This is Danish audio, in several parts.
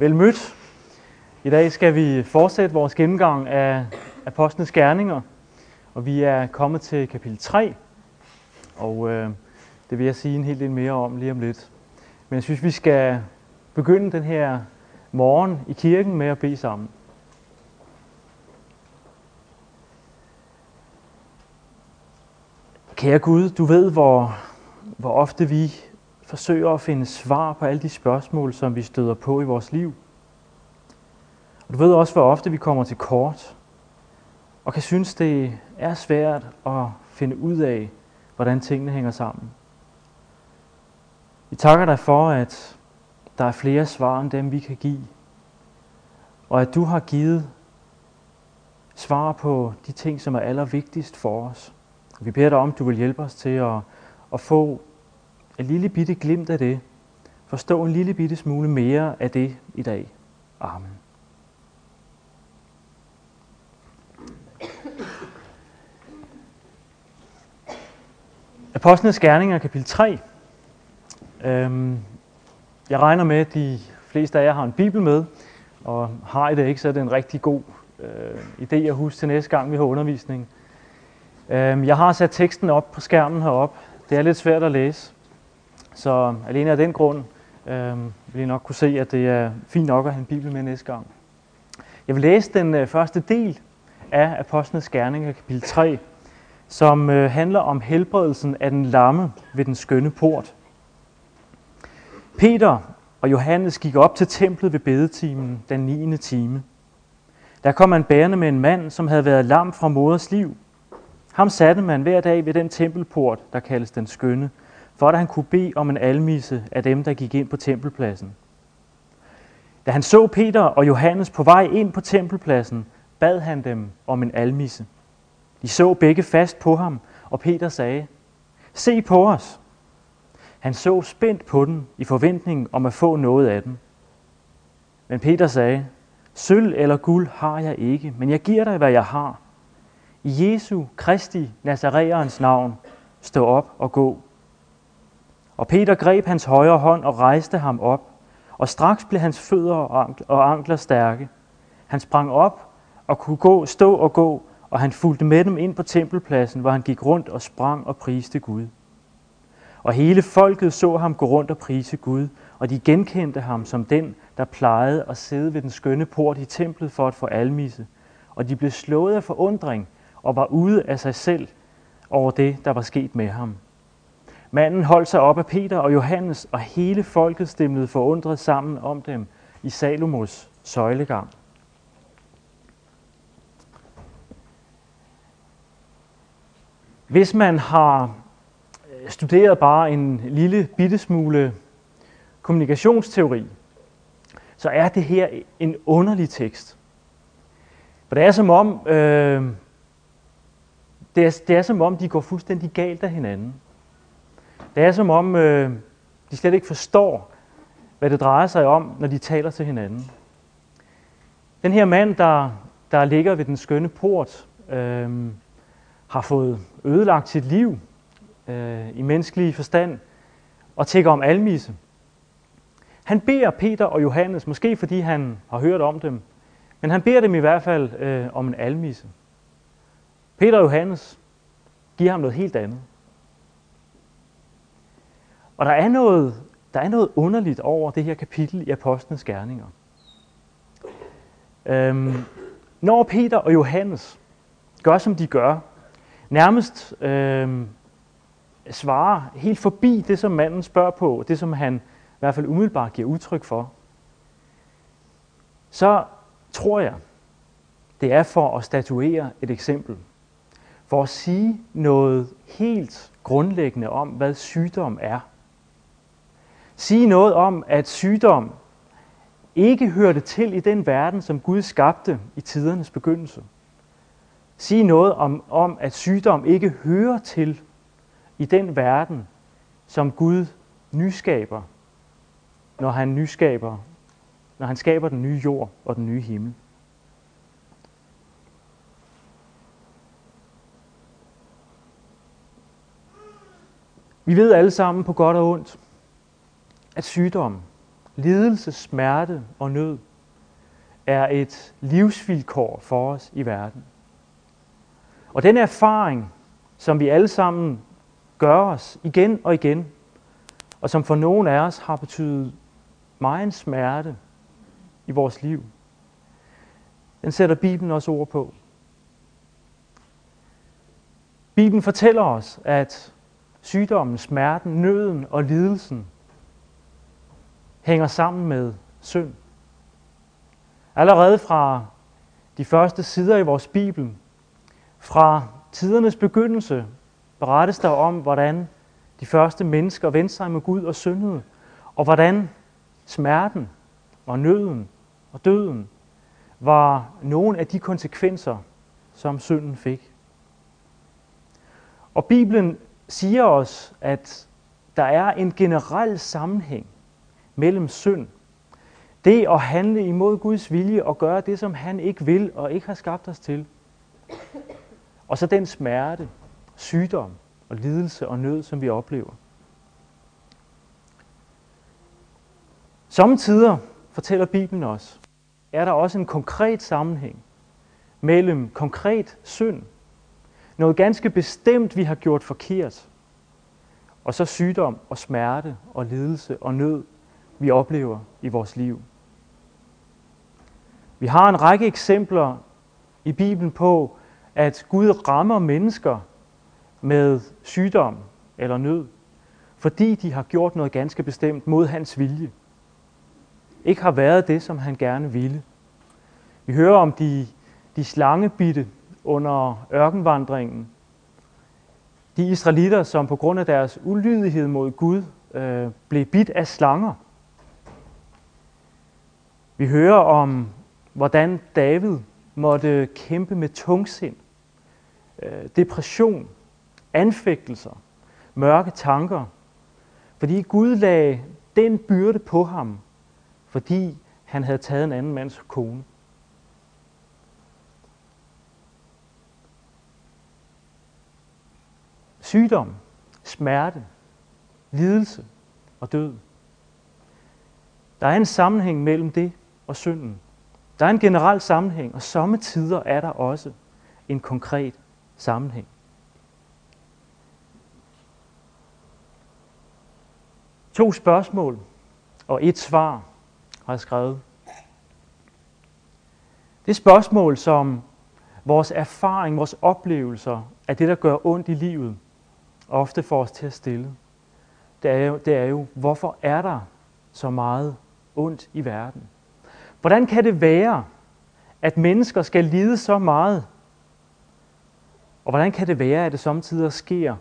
Vel mødt. I dag skal vi fortsætte vores gennemgang af Apostlenes Gerninger, og vi er kommet til kapitel 3, og øh, det vil jeg sige en hel del mere om lige om lidt. Men jeg synes, vi skal begynde den her morgen i kirken med at bede sammen. Kære Gud, du ved, hvor, hvor ofte vi forsøger at finde svar på alle de spørgsmål, som vi støder på i vores liv. Og du ved også, hvor ofte vi kommer til kort, og kan synes, det er svært at finde ud af, hvordan tingene hænger sammen. Vi takker dig for, at der er flere svar end dem, vi kan give, og at du har givet svar på de ting, som er allervigtigst for os. Vi beder dig om, at du vil hjælpe os til at, at få en lille bitte glimt af det. Forstå en lille bitte smule mere af det i dag. Amen. Apostlenes Gerninger, kapitel 3. Øhm, jeg regner med, at de fleste af jer har en bibel med, og har I det ikke, så er det en rigtig god øh, idé at huske til næste gang, vi har undervisning. Øhm, jeg har sat teksten op på skærmen heroppe. Det er lidt svært at læse. Så alene af den grund øh, vil I nok kunne se, at det er fint nok at have en bibel med næste gang. Jeg vil læse den øh, første del af Apostlenes Gerninger, kapitel 3, som øh, handler om helbredelsen af den lamme ved den skønne port. Peter og Johannes gik op til templet ved bedetimen den 9. time. Der kom man bærende med en mand, som havde været lam fra moders liv. Ham satte man hver dag ved den tempelport, der kaldes den skønne, for at han kunne bede om en almisse af dem, der gik ind på tempelpladsen. Da han så Peter og Johannes på vej ind på tempelpladsen, bad han dem om en almisse. De så begge fast på ham, og Peter sagde, Se på os. Han så spændt på den i forventning om at få noget af den. Men Peter sagde, Sølv eller guld har jeg ikke, men jeg giver dig, hvad jeg har. I Jesu Kristi Nazareerens navn, stå op og gå. Og Peter greb hans højre hånd og rejste ham op, og straks blev hans fødder og ankler stærke. Han sprang op og kunne gå, stå og gå, og han fulgte med dem ind på tempelpladsen, hvor han gik rundt og sprang og priste Gud. Og hele folket så ham gå rundt og prise Gud, og de genkendte ham som den, der plejede at sidde ved den skønne port i templet for at få almisse. Og de blev slået af forundring og var ude af sig selv over det, der var sket med ham. Manden holdt sig op af Peter og Johannes, og hele folket stemlede forundret sammen om dem i Salomos søjlegang. Hvis man har øh, studeret bare en lille bitte smule kommunikationsteori, så er det her en underlig tekst. For det er som om, øh, det, er, det er som om, de går fuldstændig galt af hinanden. Det er som om, øh, de slet ikke forstår, hvad det drejer sig om, når de taler til hinanden. Den her mand, der, der ligger ved den skønne port, øh, har fået ødelagt sit liv øh, i menneskelig forstand og tænker om almisse. Han beder Peter og Johannes, måske fordi han har hørt om dem, men han beder dem i hvert fald øh, om en almisse. Peter og Johannes giver ham noget helt andet. Og der er noget, der er noget underligt over det her kapitel i Apostlenes Gerninger. Øhm, når Peter og Johannes gør, som de gør, nærmest øhm, svarer helt forbi det, som manden spørger på, det som han i hvert fald umiddelbart giver udtryk for, så tror jeg, det er for at statuere et eksempel. For at sige noget helt grundlæggende om, hvad sygdom er sige noget om, at sygdom ikke hørte til i den verden, som Gud skabte i tidernes begyndelse. Sige noget om, om, at sygdom ikke hører til i den verden, som Gud nyskaber, når han nyskaber, når han skaber den nye jord og den nye himmel. Vi ved alle sammen på godt og ondt, at sygdom lidelse, smerte og nød er et livsvilkår for os i verden. Og den erfaring, som vi alle sammen gør os igen og igen, og som for nogle af os har betydet meget smerte i vores liv, den sætter Bibelen også ord på. Bibelen fortæller os, at sygdommen, smerten, nøden og lidelsen hænger sammen med synd. Allerede fra de første sider i vores Bibel, fra tidernes begyndelse, berettes der om, hvordan de første mennesker vendte sig med Gud og syndede, og hvordan smerten og nøden og døden var nogle af de konsekvenser, som synden fik. Og Bibelen siger os, at der er en generel sammenhæng mellem synd, det at handle imod Guds vilje og gøre det, som han ikke vil og ikke har skabt os til, og så den smerte, sygdom og lidelse og nød, som vi oplever. Samtidig fortæller Bibelen os, er der også en konkret sammenhæng mellem konkret synd, noget ganske bestemt, vi har gjort forkert, og så sygdom og smerte og lidelse og nød, vi oplever i vores liv. Vi har en række eksempler i Bibelen på, at Gud rammer mennesker med sygdom eller nød, fordi de har gjort noget ganske bestemt mod hans vilje. Ikke har været det, som han gerne ville. Vi hører om de, de slangebitte under ørkenvandringen. De israelitter, som på grund af deres ulydighed mod Gud øh, blev bidt af slanger. Vi hører om, hvordan David måtte kæmpe med tungsind, øh, depression, anfægtelser, mørke tanker, fordi Gud lagde den byrde på ham, fordi han havde taget en anden mands kone. Sygdom, smerte, lidelse og død. Der er en sammenhæng mellem det og synden. Der er en generel sammenhæng, og sommetider er der også en konkret sammenhæng. To spørgsmål og et svar har jeg skrevet. Det spørgsmål, som vores erfaring, vores oplevelser af det, der gør ondt i livet, ofte får os til at stille, det er jo, det er jo hvorfor er der så meget ondt i verden? Hvordan kan det være, at mennesker skal lide så meget? Og hvordan kan det være, at det samtidig sker,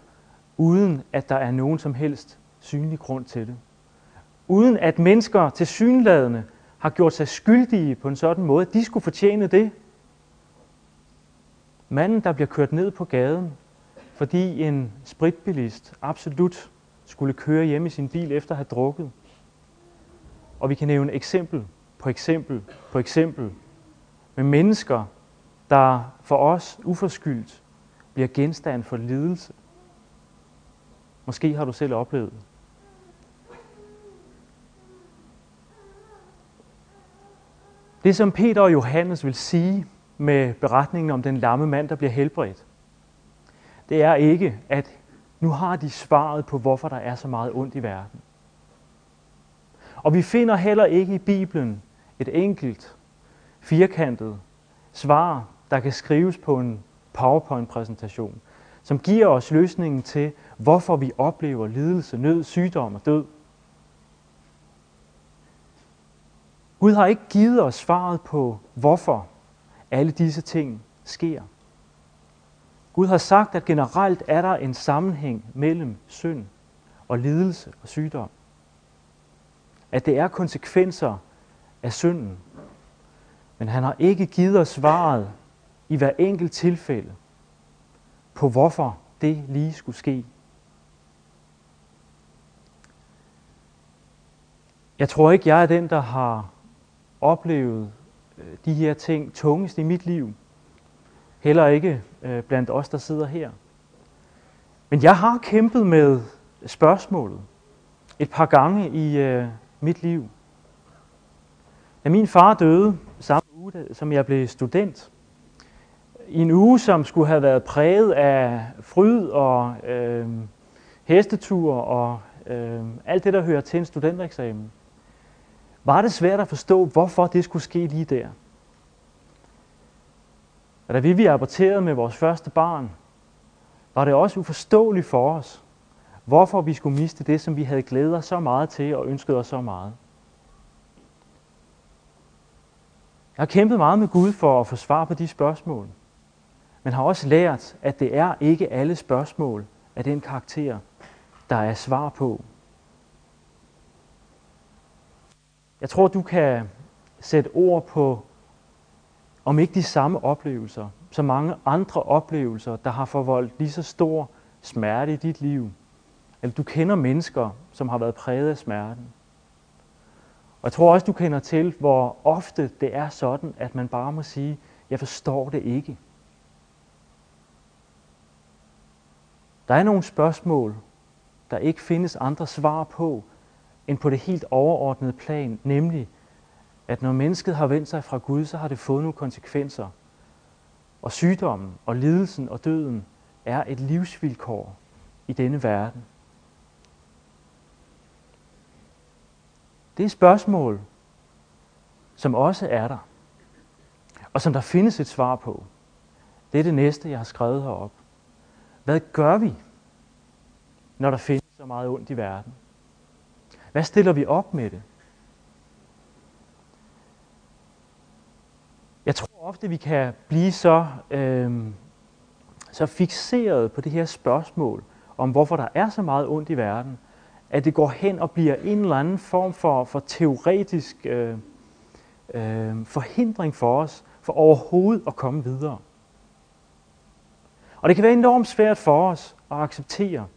uden at der er nogen som helst synlig grund til det? Uden at mennesker til synladende har gjort sig skyldige på en sådan måde, at de skulle fortjene det. Manden, der bliver kørt ned på gaden, fordi en spritbilist absolut skulle køre hjem i sin bil efter at have drukket. Og vi kan nævne eksempel på eksempel på eksempel med mennesker, der for os uforskyldt bliver genstand for lidelse. Måske har du selv oplevet det. Det som Peter og Johannes vil sige med beretningen om den lamme mand, der bliver helbredt, det er ikke, at nu har de svaret på, hvorfor der er så meget ondt i verden. Og vi finder heller ikke i Bibelen et enkelt, firkantet svar, der kan skrives på en PowerPoint-præsentation, som giver os løsningen til, hvorfor vi oplever lidelse, nød, sygdom og død. Gud har ikke givet os svaret på, hvorfor alle disse ting sker. Gud har sagt, at generelt er der en sammenhæng mellem synd og lidelse og sygdom. At det er konsekvenser af synden. Men han har ikke givet os svaret i hver enkelt tilfælde på, hvorfor det lige skulle ske. Jeg tror ikke, jeg er den, der har oplevet øh, de her ting tungest i mit liv. Heller ikke øh, blandt os, der sidder her. Men jeg har kæmpet med spørgsmålet et par gange i øh, mit liv. Da min far døde samme uge, som jeg blev student, i en uge, som skulle have været præget af fryd og øh, hestetur og øh, alt det, der hører til en studentereksamen, var det svært at forstå, hvorfor det skulle ske lige der. Og da vi vi aborterede med vores første barn, var det også uforståeligt for os, hvorfor vi skulle miste det, som vi havde glædet os så meget til og ønsket os så meget. Jeg har kæmpet meget med Gud for at få svar på de spørgsmål, men har også lært, at det er ikke alle spørgsmål af den karakter, der er svar på. Jeg tror, du kan sætte ord på, om ikke de samme oplevelser, så mange andre oplevelser, der har forvoldt lige så stor smerte i dit liv. Eller du kender mennesker, som har været præget af smerten. Og jeg tror også, du kender til, hvor ofte det er sådan, at man bare må sige, jeg forstår det ikke. Der er nogle spørgsmål, der ikke findes andre svar på, end på det helt overordnede plan, nemlig, at når mennesket har vendt sig fra Gud, så har det fået nogle konsekvenser. Og sygdommen og lidelsen og døden er et livsvilkår i denne verden. Det er spørgsmål, som også er der, og som der findes et svar på. Det er det næste, jeg har skrevet herop. Hvad gør vi, når der findes så meget ondt i verden? Hvad stiller vi op med det? Jeg tror ofte, vi kan blive så, øh, så fixeret på det her spørgsmål om, hvorfor der er så meget ondt i verden, at det går hen og bliver en eller anden form for, for teoretisk øh, øh, forhindring for os, for overhovedet at komme videre. Og det kan være enormt svært for os at acceptere,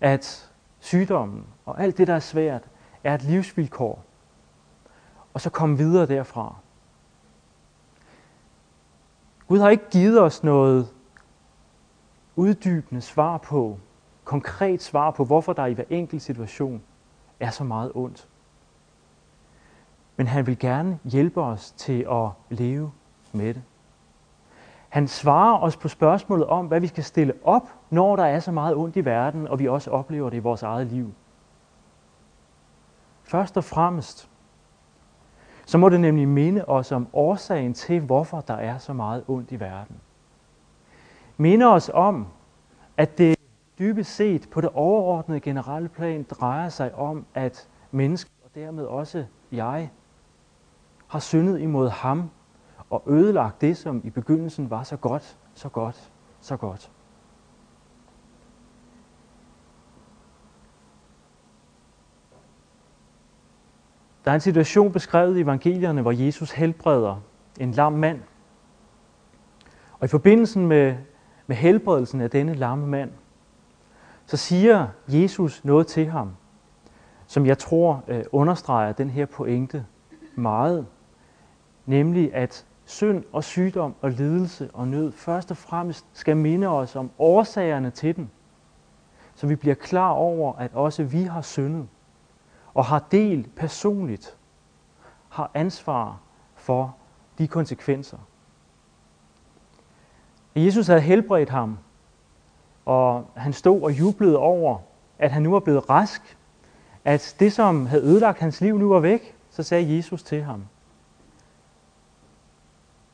at sygdommen og alt det, der er svært, er et livsvilkår. Og så komme videre derfra. Gud har ikke givet os noget uddybende svar på, konkret svar på, hvorfor der i hver enkelt situation er så meget ondt. Men han vil gerne hjælpe os til at leve med det. Han svarer os på spørgsmålet om, hvad vi skal stille op, når der er så meget ondt i verden, og vi også oplever det i vores eget liv. Først og fremmest, så må det nemlig minde os om årsagen til, hvorfor der er så meget ondt i verden. Minde os om, at det dybest set på det overordnede generelle plan drejer sig om, at mennesket og dermed også jeg, har syndet imod ham og ødelagt det, som i begyndelsen var så godt, så godt, så godt. Der er en situation beskrevet i evangelierne, hvor Jesus helbreder en lam mand. Og i forbindelsen med, med helbredelsen af denne lamme mand, så siger Jesus noget til ham, som jeg tror øh, understreger den her pointe meget. Nemlig at synd og sygdom og lidelse og nød først og fremmest skal minde os om årsagerne til den. Så vi bliver klar over, at også vi har syndet og har del personligt, har ansvar for de konsekvenser. Jesus havde helbredt ham, og han stod og jublede over, at han nu var blevet rask, at det, som havde ødelagt hans liv, nu var væk, så sagde Jesus til ham,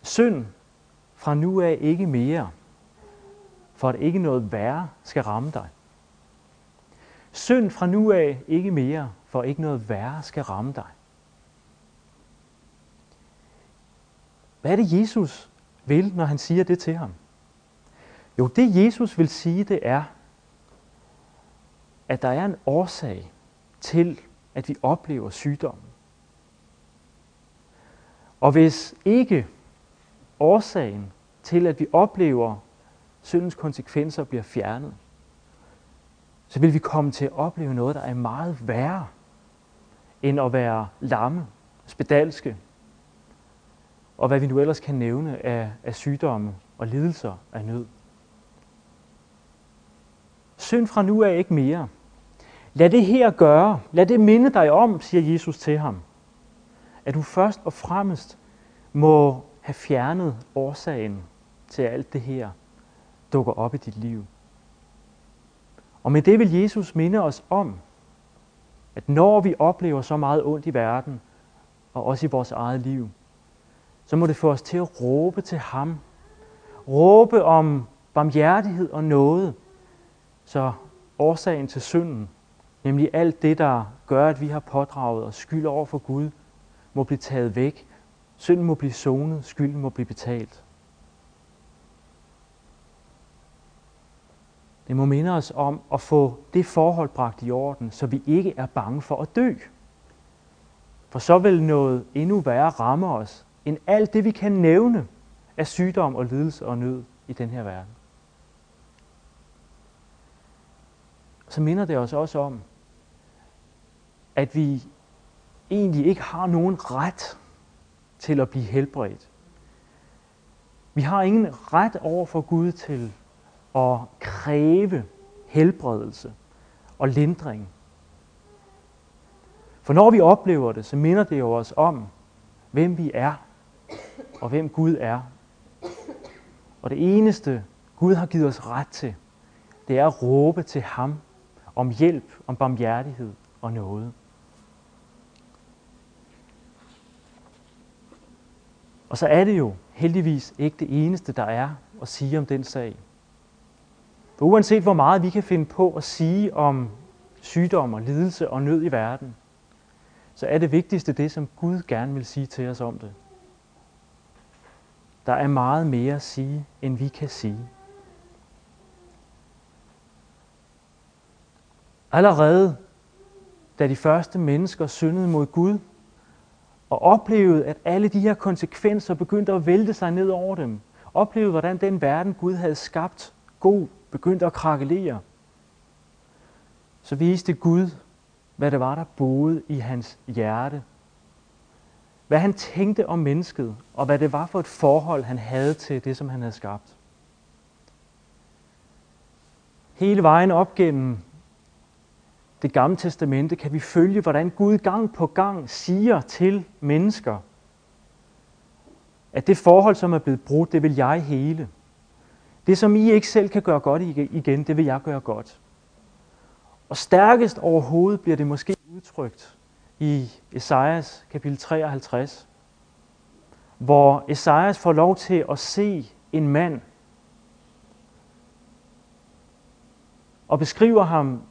Synd fra nu af ikke mere, for at ikke noget værre skal ramme dig. Synd fra nu af ikke mere, for at ikke noget værre skal ramme dig. Hvad er det, Jesus vil, når han siger det til ham? Jo, det Jesus vil sige, det er, at der er en årsag til, at vi oplever sygdommen. Og hvis ikke årsagen til, at vi oplever syndens konsekvenser bliver fjernet, så vil vi komme til at opleve noget, der er meget værre end at være lamme, spedalske, og hvad vi nu ellers kan nævne af, af sygdomme og lidelser af nød. Synd fra nu af ikke mere. Lad det her gøre. Lad det minde dig om, siger Jesus til ham, at du først og fremmest må have fjernet årsagen til at alt det her dukker op i dit liv. Og med det vil Jesus minde os om, at når vi oplever så meget ondt i verden, og også i vores eget liv, så må det få os til at råbe til ham. Råbe om barmhjertighed og noget, så årsagen til synden, nemlig alt det, der gør, at vi har pådraget os skyld over for Gud, må blive taget væk. Synden må blive sonet, skylden må blive betalt. Det må minde os om at få det forhold bragt i orden, så vi ikke er bange for at dø. For så vil noget endnu værre ramme os, end alt det, vi kan nævne af sygdom og lidelse og nød i den her verden. Så minder det os også om, at vi egentlig ikke har nogen ret til at blive helbredt. Vi har ingen ret over for Gud til at kræve helbredelse og lindring. For når vi oplever det, så minder det jo os om, hvem vi er og hvem Gud er. Og det eneste, Gud har givet os ret til, det er at råbe til ham om hjælp, om barmhjertighed og noget. Og så er det jo heldigvis ikke det eneste, der er at sige om den sag. For uanset hvor meget vi kan finde på at sige om sygdom og lidelse og nød i verden, så er det vigtigste det, som Gud gerne vil sige til os om det. Der er meget mere at sige, end vi kan sige. Allerede da de første mennesker syndede mod Gud, og oplevede, at alle de her konsekvenser begyndte at vælte sig ned over dem, oplevede, hvordan den verden, Gud havde skabt, god, begyndte at krakelere, så viste Gud, hvad det var, der boede i hans hjerte. Hvad han tænkte om mennesket, og hvad det var for et forhold, han havde til det, som han havde skabt. Hele vejen op gennem det gamle testamente kan vi følge, hvordan Gud gang på gang siger til mennesker, at det forhold, som er blevet brudt, det vil jeg hele. Det, som I ikke selv kan gøre godt igen, det vil jeg gøre godt. Og stærkest overhovedet bliver det måske udtrykt i Esajas kapitel 53, hvor Esajas får lov til at se en mand og beskriver ham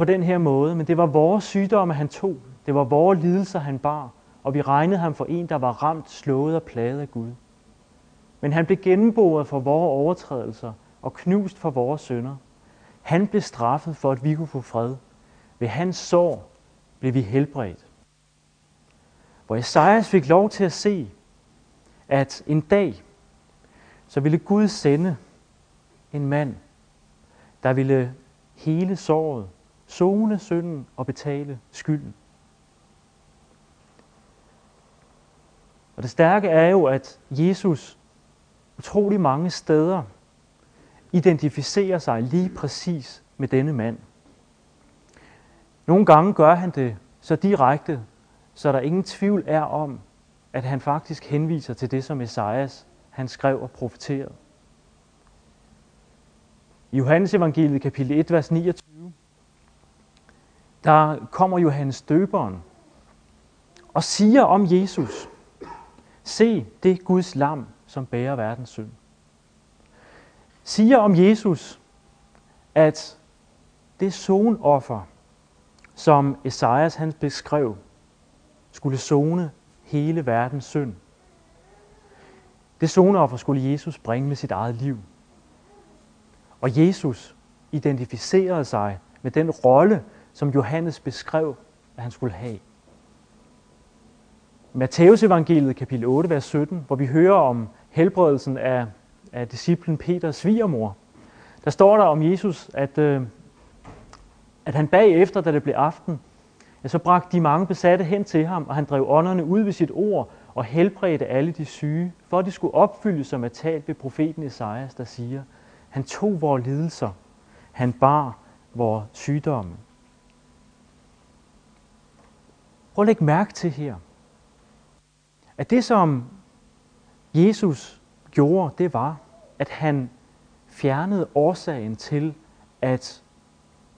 på den her måde, men det var vores sygdomme, han tog. Det var vores lidelser, han bar, og vi regnede ham for en, der var ramt, slået og plaget af Gud. Men han blev gennemboret for vores overtrædelser og knust for vores synder. Han blev straffet for, at vi kunne få fred. Ved hans sår blev vi helbredt. Hvor Esajas fik lov til at se, at en dag, så ville Gud sende en mand, der ville hele såret, zone synden og betale skylden. Og det stærke er jo, at Jesus utrolig mange steder identificerer sig lige præcis med denne mand. Nogle gange gør han det så direkte, så der ingen tvivl er om, at han faktisk henviser til det, som Esajas han skrev og profeterede. I Johannes evangeliet kapitel 1, vers 29, der kommer Johannes døberen og siger om Jesus, se det Guds lam, som bærer verdens synd. Siger om Jesus, at det sonoffer, som Esajas han beskrev, skulle zone hele verdens synd. Det sonoffer skulle Jesus bringe med sit eget liv. Og Jesus identificerede sig med den rolle, som Johannes beskrev, at han skulle have. Matteus evangeliet kapitel 8, vers 17, hvor vi hører om helbredelsen af, af disciplen Peters svigermor. Der står der om Jesus, at, øh, at han bagefter, da det blev aften, ja, så bragte de mange besatte hen til ham, og han drev ånderne ud ved sit ord og helbredte alle de syge, for at de skulle opfylde, som er talt ved profeten Esajas, der siger, han tog vores lidelser, han bar vores sygdomme. Prøv at lægge mærke til her, at det som Jesus gjorde, det var, at han fjernede årsagen til, at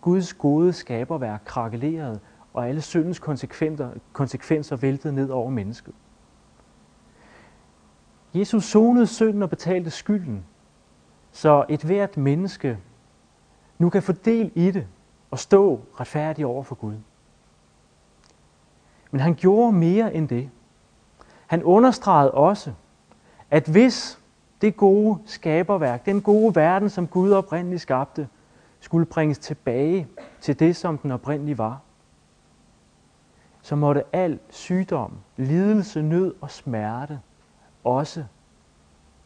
Guds gode skaberværk krakelerede, og alle syndens konsekvenser, konsekvenser væltede ned over mennesket. Jesus sonede synden og betalte skylden, så et hvert menneske nu kan få del i det og stå retfærdig over for Gud. Men han gjorde mere end det. Han understregede også, at hvis det gode skaberværk, den gode verden, som Gud oprindeligt skabte, skulle bringes tilbage til det, som den oprindeligt var, så måtte al sygdom, lidelse, nød og smerte også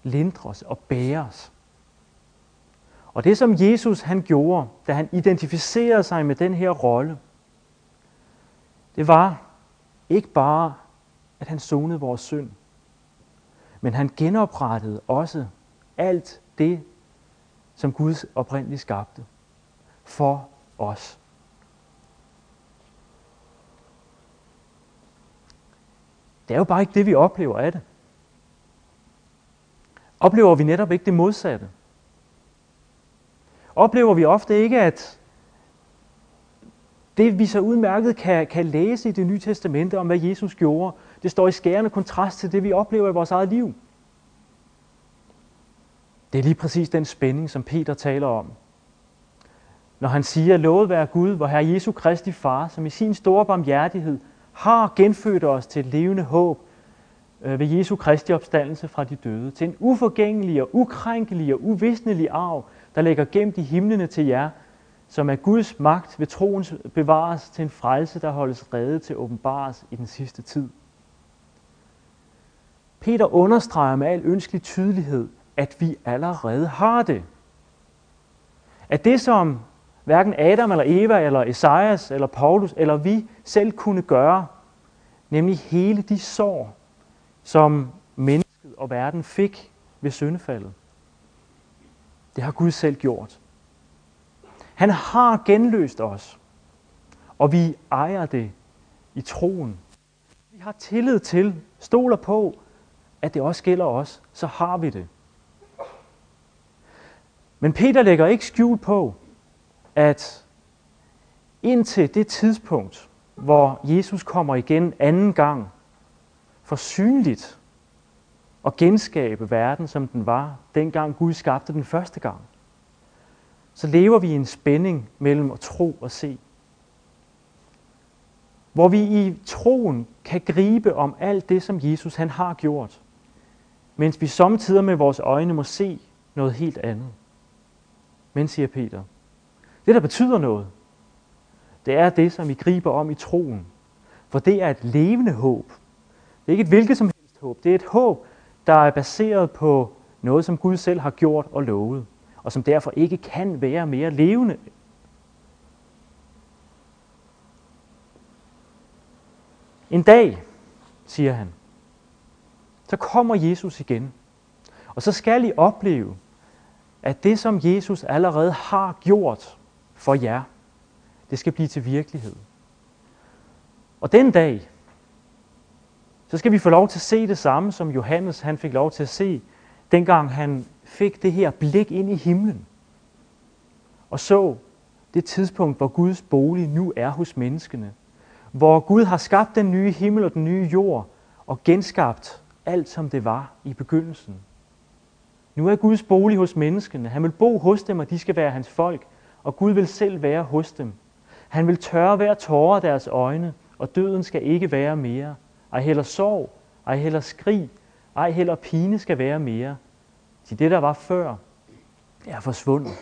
lindres og bæres. Og det som Jesus han gjorde, da han identificerede sig med den her rolle, det var ikke bare, at han sonede vores synd, men han genoprettede også alt det, som Gud oprindeligt skabte for os. Det er jo bare ikke det, vi oplever af det. Oplever vi netop ikke det modsatte? Oplever vi ofte ikke, at det vi så udmærket kan, kan læse i det nye testamente om, hvad Jesus gjorde, det står i skærende kontrast til det, vi oplever i vores eget liv. Det er lige præcis den spænding, som Peter taler om. Når han siger, lovet være Gud, hvor Herre Jesu Kristi Far, som i sin store barmhjertighed har genfødt os til et levende håb øh, ved Jesu Kristi opstandelse fra de døde, til en uforgængelig og ukrænkelig og uvisnelig arv, der ligger gemt i himlene til jer, som er Guds magt ved troens bevares til en frelse, der holdes reddet til åbenbares i den sidste tid. Peter understreger med al ønskelig tydelighed, at vi allerede har det. At det, som hverken Adam eller Eva eller Esajas eller Paulus eller vi selv kunne gøre, nemlig hele de sår, som mennesket og verden fik ved syndefaldet. Det har Gud selv gjort. Han har genløst os, og vi ejer det i troen. Vi har tillid til, stoler på, at det også gælder os, så har vi det. Men Peter lægger ikke skjul på, at indtil det tidspunkt, hvor Jesus kommer igen anden gang, for synligt at genskabe verden, som den var, dengang Gud skabte den første gang, så lever vi i en spænding mellem at tro og se. Hvor vi i troen kan gribe om alt det, som Jesus han har gjort, mens vi samtidig med vores øjne må se noget helt andet. Men, siger Peter, det der betyder noget, det er det, som vi griber om i troen. For det er et levende håb. Det er ikke et hvilket som helst håb. Det er et håb, der er baseret på noget, som Gud selv har gjort og lovet, og som derfor ikke kan være mere levende. En dag, siger han, så kommer Jesus igen. Og så skal I opleve, at det, som Jesus allerede har gjort for jer, det skal blive til virkelighed. Og den dag, så skal vi få lov til at se det samme, som Johannes han fik lov til at se, dengang han fik det her blik ind i himlen. Og så det tidspunkt, hvor Guds bolig nu er hos menneskene. Hvor Gud har skabt den nye himmel og den nye jord, og genskabt alt, som det var i begyndelsen. Nu er Guds bolig hos menneskene. Han vil bo hos dem, og de skal være hans folk. Og Gud vil selv være hos dem. Han vil tørre hver tårer af deres øjne, og døden skal ikke være mere. Ej heller sorg, ej heller skrig, ej heller pine skal være mere. Så det, der var før, er forsvundet.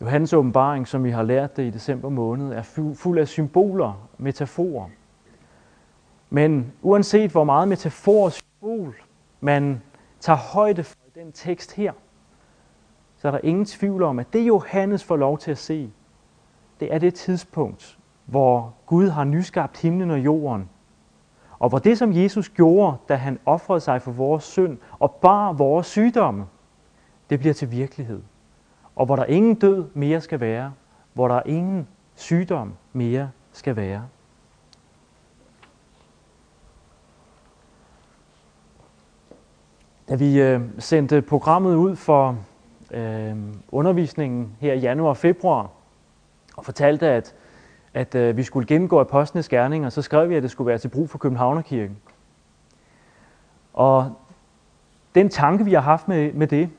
Johannes åbenbaring, som vi har lært det i december måned, er fuld af symboler, metaforer. Men uanset hvor meget metafor og symbol man tager højde for den tekst her, så er der ingen tvivl om, at det Johannes får lov til at se, det er det tidspunkt, hvor Gud har nyskabt himlen og jorden, og hvor det, som Jesus gjorde, da han offrede sig for vores synd og bar vores sygdomme, det bliver til virkelighed. Og hvor der ingen død mere skal være, hvor der ingen sygdom mere skal være. Da vi øh, sendte programmet ud for øh, undervisningen her i januar og februar, og fortalte, at at øh, vi skulle gennemgå apostlenes gerninger, så skrev vi, at det skulle være til brug for Københavnerkirken. Og den tanke, vi har haft med, med det,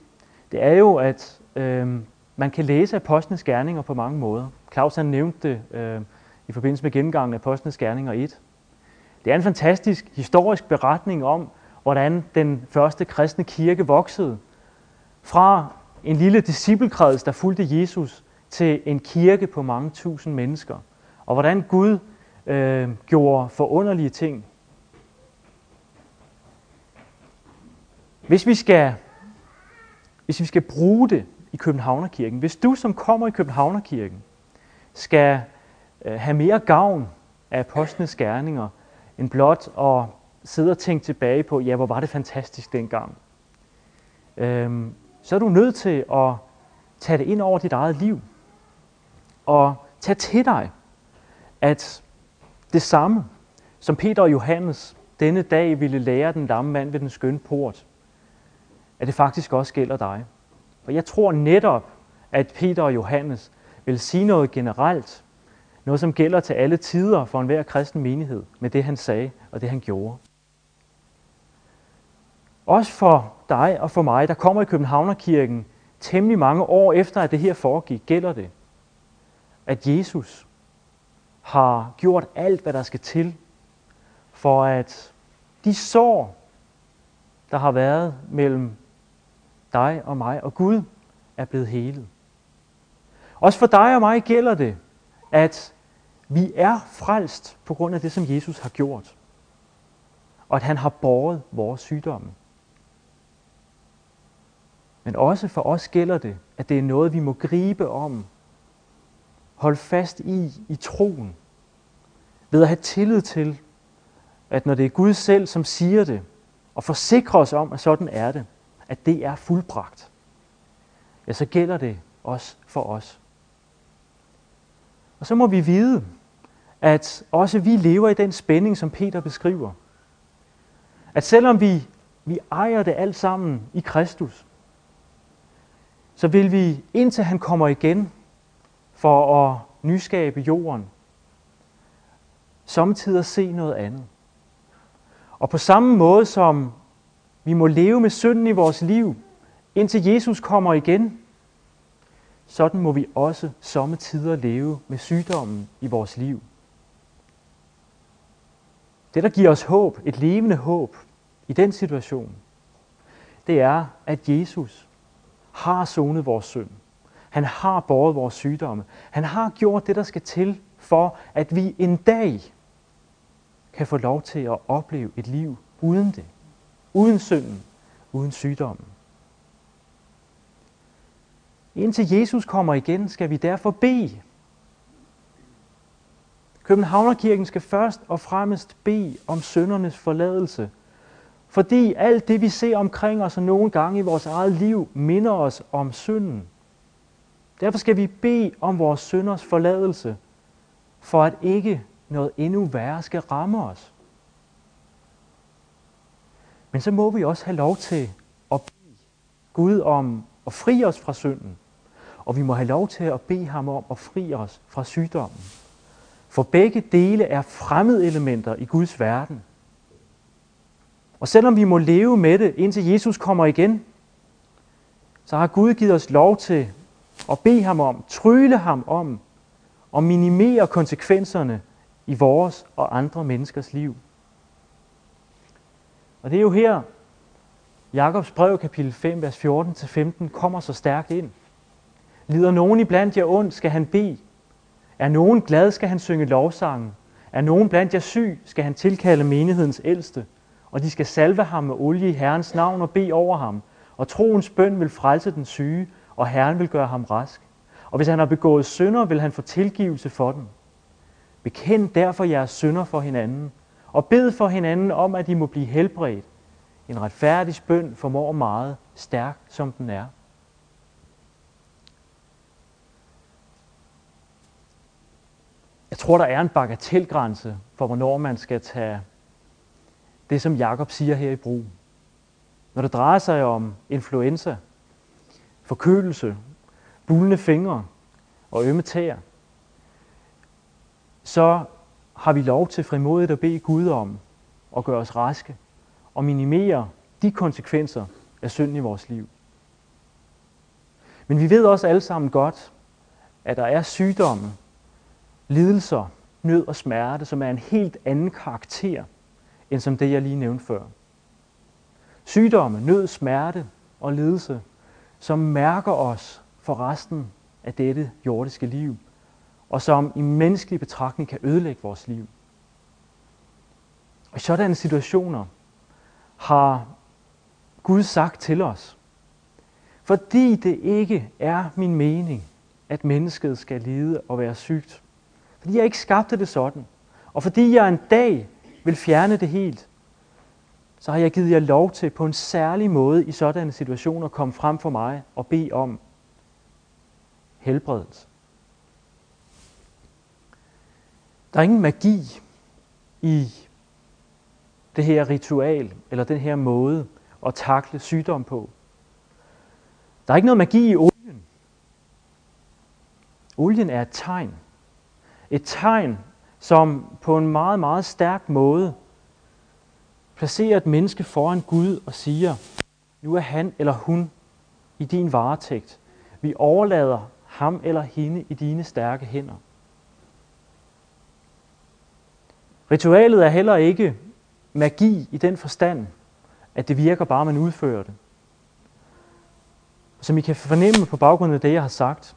det er jo, at øh, man kan læse apostlenes gerninger på mange måder. Claus han nævnte det øh, i forbindelse med gennemgangen af apostlenes gerninger 1. Det er en fantastisk historisk beretning om, hvordan den første kristne kirke voksede. Fra en lille disciplekreds, der fulgte Jesus, til en kirke på mange tusind mennesker. Og hvordan Gud øh, gjorde forunderlige ting. Hvis vi skal, hvis vi skal bruge det i Københavnerkirken, hvis du som kommer i Københavnerkirken skal øh, have mere gavn af apostlenes gerninger, end blot at sidde og tænke tilbage på, ja, hvor var det fantastisk dengang. Øhm, så er du nødt til at tage det ind over dit eget liv. Og tage til dig, at det samme, som Peter og Johannes denne dag ville lære den lamme mand ved den skønne port, at det faktisk også gælder dig. For jeg tror netop, at Peter og Johannes vil sige noget generelt, noget som gælder til alle tider for enhver kristen menighed, med det han sagde og det han gjorde. Også for dig og for mig, der kommer i Københavnerkirken temmelig mange år efter, at det her foregik, gælder det, at Jesus har gjort alt, hvad der skal til, for at de sår, der har været mellem dig og mig og Gud, er blevet helet. Også for dig og mig gælder det, at vi er frelst på grund af det, som Jesus har gjort. Og at han har båret vores sygdomme. Men også for os gælder det, at det er noget, vi må gribe om. Hold fast i, i troen. Ved at have tillid til, at når det er Gud selv, som siger det, og forsikrer os om, at sådan er det, at det er fuldbragt, ja, så gælder det også for os. Og så må vi vide, at også vi lever i den spænding, som Peter beskriver. At selvom vi, vi ejer det alt sammen i Kristus, så vil vi, indtil han kommer igen for at nyskabe jorden, samtidig se noget andet. Og på samme måde som vi må leve med synden i vores liv, indtil Jesus kommer igen, sådan må vi også sommetider leve med sygdommen i vores liv. Det, der giver os håb, et levende håb i den situation, det er, at Jesus har sonet vores synd. Han har båret vores sygdomme. Han har gjort det, der skal til for, at vi en dag kan få lov til at opleve et liv uden det. Uden synden, uden sygdommen. Indtil Jesus kommer igen, skal vi derfor bede. Københavnerkirken skal først og fremmest bede om søndernes forladelse. Fordi alt det, vi ser omkring os og nogle gange i vores eget liv, minder os om synden. Derfor skal vi bede om vores synders forladelse, for at ikke noget endnu værre skal ramme os. Men så må vi også have lov til at bede Gud om at fri os fra synden. Og vi må have lov til at bede ham om at fri os fra sygdommen. For begge dele er fremmede elementer i Guds verden. Og selvom vi må leve med det, indtil Jesus kommer igen, så har Gud givet os lov til og bede ham om, trylle ham om, og minimere konsekvenserne i vores og andre menneskers liv. Og det er jo her, Jakobs brev, kapitel 5, vers 14-15, kommer så stærkt ind. Lider nogen i blandt jer ondt, skal han bede. Er nogen glad, skal han synge lovsangen. Er nogen blandt jer syg, skal han tilkalde menighedens ældste. Og de skal salve ham med olie i Herrens navn og bede over ham. Og troens bøn vil frelse den syge, og Herren vil gøre ham rask. Og hvis han har begået synder, vil han få tilgivelse for dem. Bekend derfor jeres synder for hinanden, og bed for hinanden om, at I må blive helbredt. En retfærdig bøn formår meget, stærk som den er. Jeg tror, der er en bagatelgrænse for, hvornår man skal tage det, som Jakob siger her i brug. Når det drejer sig om influenza, forkølelse, bulende fingre og ømme tæer, så har vi lov til frimodigt at bede Gud om at gøre os raske og minimere de konsekvenser af synden i vores liv. Men vi ved også alle sammen godt, at der er sygdomme, lidelser, nød og smerte, som er en helt anden karakter, end som det, jeg lige nævnte før. Sygdomme, nød, smerte og lidelse, som mærker os for resten af dette jordiske liv, og som i menneskelig betragtning kan ødelægge vores liv. Og i sådanne situationer har Gud sagt til os, fordi det ikke er min mening, at mennesket skal lide og være sygt. Fordi jeg ikke skabte det sådan, og fordi jeg en dag vil fjerne det helt, så har jeg givet jer lov til på en særlig måde i sådanne situationer at komme frem for mig og bede om helbredelse. Der er ingen magi i det her ritual, eller den her måde at takle sygdom på. Der er ikke noget magi i olien. Olien er et tegn. Et tegn, som på en meget, meget stærk måde placerer et menneske foran Gud og siger, nu er han eller hun i din varetægt. Vi overlader ham eller hende i dine stærke hænder. Ritualet er heller ikke magi i den forstand, at det virker bare, man udfører det. Som I kan fornemme på baggrund af det, jeg har sagt,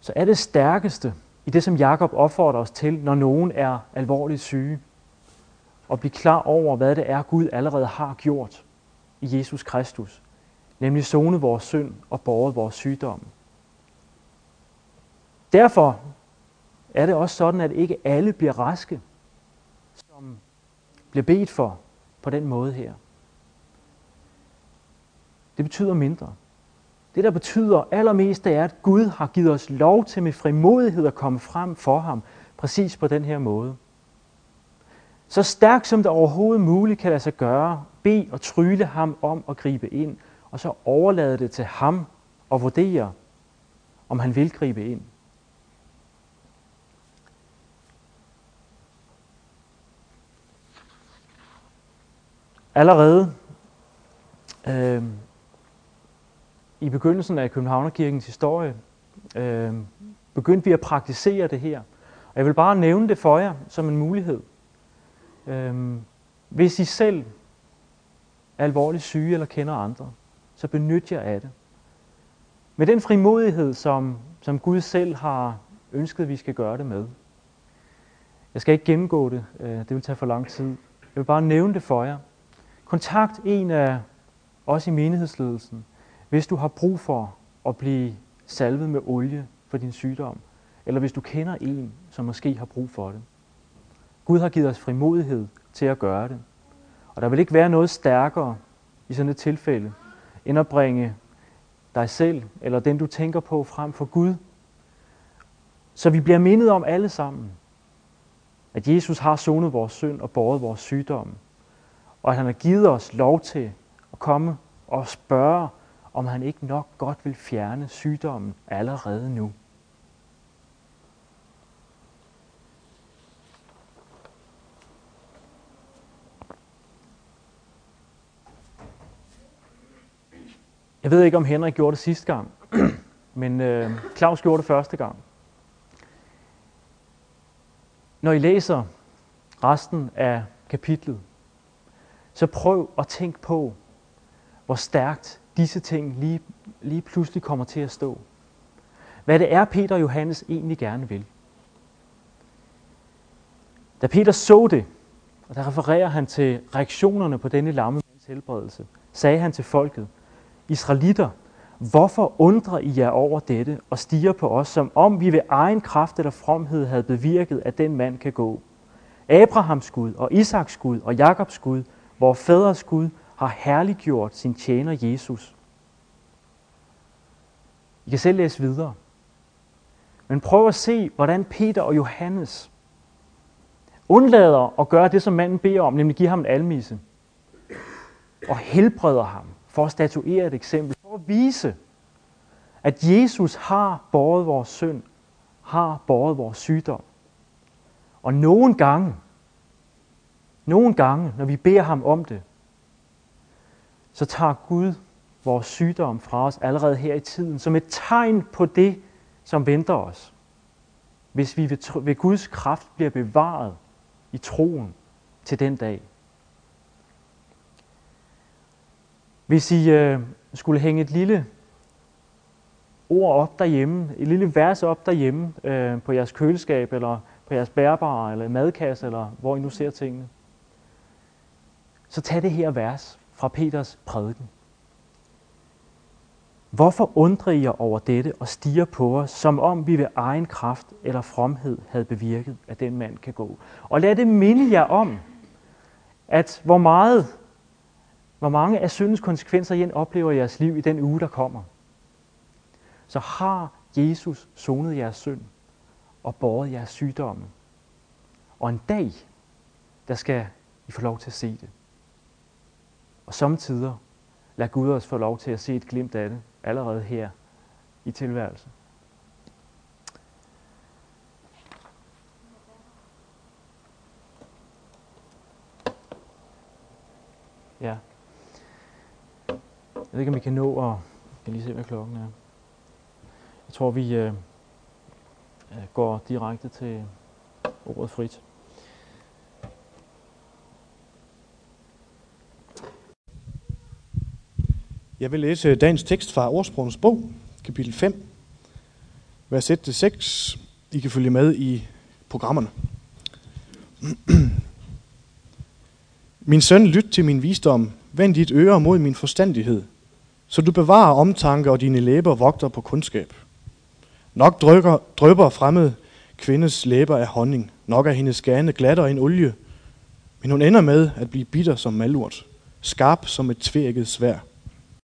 så er det stærkeste i det, som Jakob opfordrer os til, når nogen er alvorligt syge, at blive klar over, hvad det er, Gud allerede har gjort i Jesus Kristus, nemlig zone vores synd og båret vores sygdomme. Derfor er det også sådan, at ikke alle bliver raske, som bliver bedt for på den måde her. Det betyder mindre. Det, der betyder allermest, det er, at Gud har givet os lov til med frimodighed at komme frem for ham, præcis på den her måde. Så stærkt som det overhovedet muligt kan lade sig gøre, bed og trylle ham om at gribe ind, og så overlade det til ham at vurdere, om han vil gribe ind. Allerede øh, i begyndelsen af Københavnerkirkens historie øh, begyndte vi at praktisere det her. Og jeg vil bare nævne det for jer som en mulighed. Øhm, hvis I selv er alvorligt syge eller kender andre, så benyt jer af det. Med den frimodighed, som, som Gud selv har ønsket, at vi skal gøre det med. Jeg skal ikke gennemgå det, øh, det vil tage for lang tid. Jeg vil bare nævne det for jer. Kontakt en af os i menighedsledelsen, hvis du har brug for at blive salvet med olie for din sygdom, eller hvis du kender en, som måske har brug for det. Gud har givet os frimodighed til at gøre det. Og der vil ikke være noget stærkere i sådan et tilfælde, end at bringe dig selv, eller den du tænker på, frem for Gud. Så vi bliver mindet om alle sammen, at Jesus har sonet vores synd og båret vores sygdomme, og at han har givet os lov til at komme og spørge, om han ikke nok godt vil fjerne sygdommen allerede nu. Jeg ved ikke, om Henrik gjorde det sidste gang, men øh, Claus gjorde det første gang. Når I læser resten af kapitlet, så prøv at tænke på, hvor stærkt disse ting lige, lige pludselig kommer til at stå. Hvad det er, Peter og Johannes egentlig gerne vil. Da Peter så det, og der refererer han til reaktionerne på denne lamme helbredelse, sagde han til folket, Israelitter, hvorfor undrer I jer over dette og stiger på os, som om vi ved egen kraft eller fromhed havde bevirket, at den mand kan gå? Abrahams Gud og Isaks Gud og Jakobs Gud, vor fædres Gud, har herliggjort sin tjener Jesus. I kan selv læse videre. Men prøv at se, hvordan Peter og Johannes undlader at gøre det, som manden beder om, nemlig give ham en almisse. og helbreder ham, for at statuere et eksempel, for at vise, at Jesus har båret vores synd, har båret vores sygdom. Og nogle gange, nogle gange, når vi beder ham om det, så tager Gud vores sygdom fra os allerede her i tiden, som et tegn på det, som venter os. Hvis vi ved Guds kraft bliver bevaret i troen til den dag. Hvis I øh, skulle hænge et lille ord op derhjemme, et lille vers op derhjemme øh, på jeres køleskab, eller på jeres bærbare, eller madkasse, eller hvor I nu ser tingene, så tag det her vers fra Peters prædiken. Hvorfor undrer I jer over dette og stiger på os, som om vi ved egen kraft eller fromhed havde bevirket, at den mand kan gå? Og lad det minde jer om, at hvor meget, hvor mange af syndens konsekvenser igen oplever i jeres liv i den uge, der kommer, så har Jesus sonet jeres synd og båret jeres sygdomme. Og en dag, der skal I få lov til at se det. Og samtidig lad Gud os få lov til at se et glimt af det allerede her i tilværelsen. Ja. Jeg ved ikke, om vi kan nå at... Jeg kan lige se, hvad klokken er. Jeg tror, vi øh, øh går direkte til ordet frit. Jeg vil læse øh, dagens tekst fra Ordsprogens bog, kapitel 5, vers 1-6. I kan følge med i programmerne. Min søn, lyt til min visdom. Vend dit øre mod min forstandighed, så du bevarer omtanke og dine læber vogter på kundskab. Nok drykker, drøber fremmed kvindes læber af honning. Nok er hendes gane glatter end olie. Men hun ender med at blive bitter som malurt, skarp som et tvækket svær.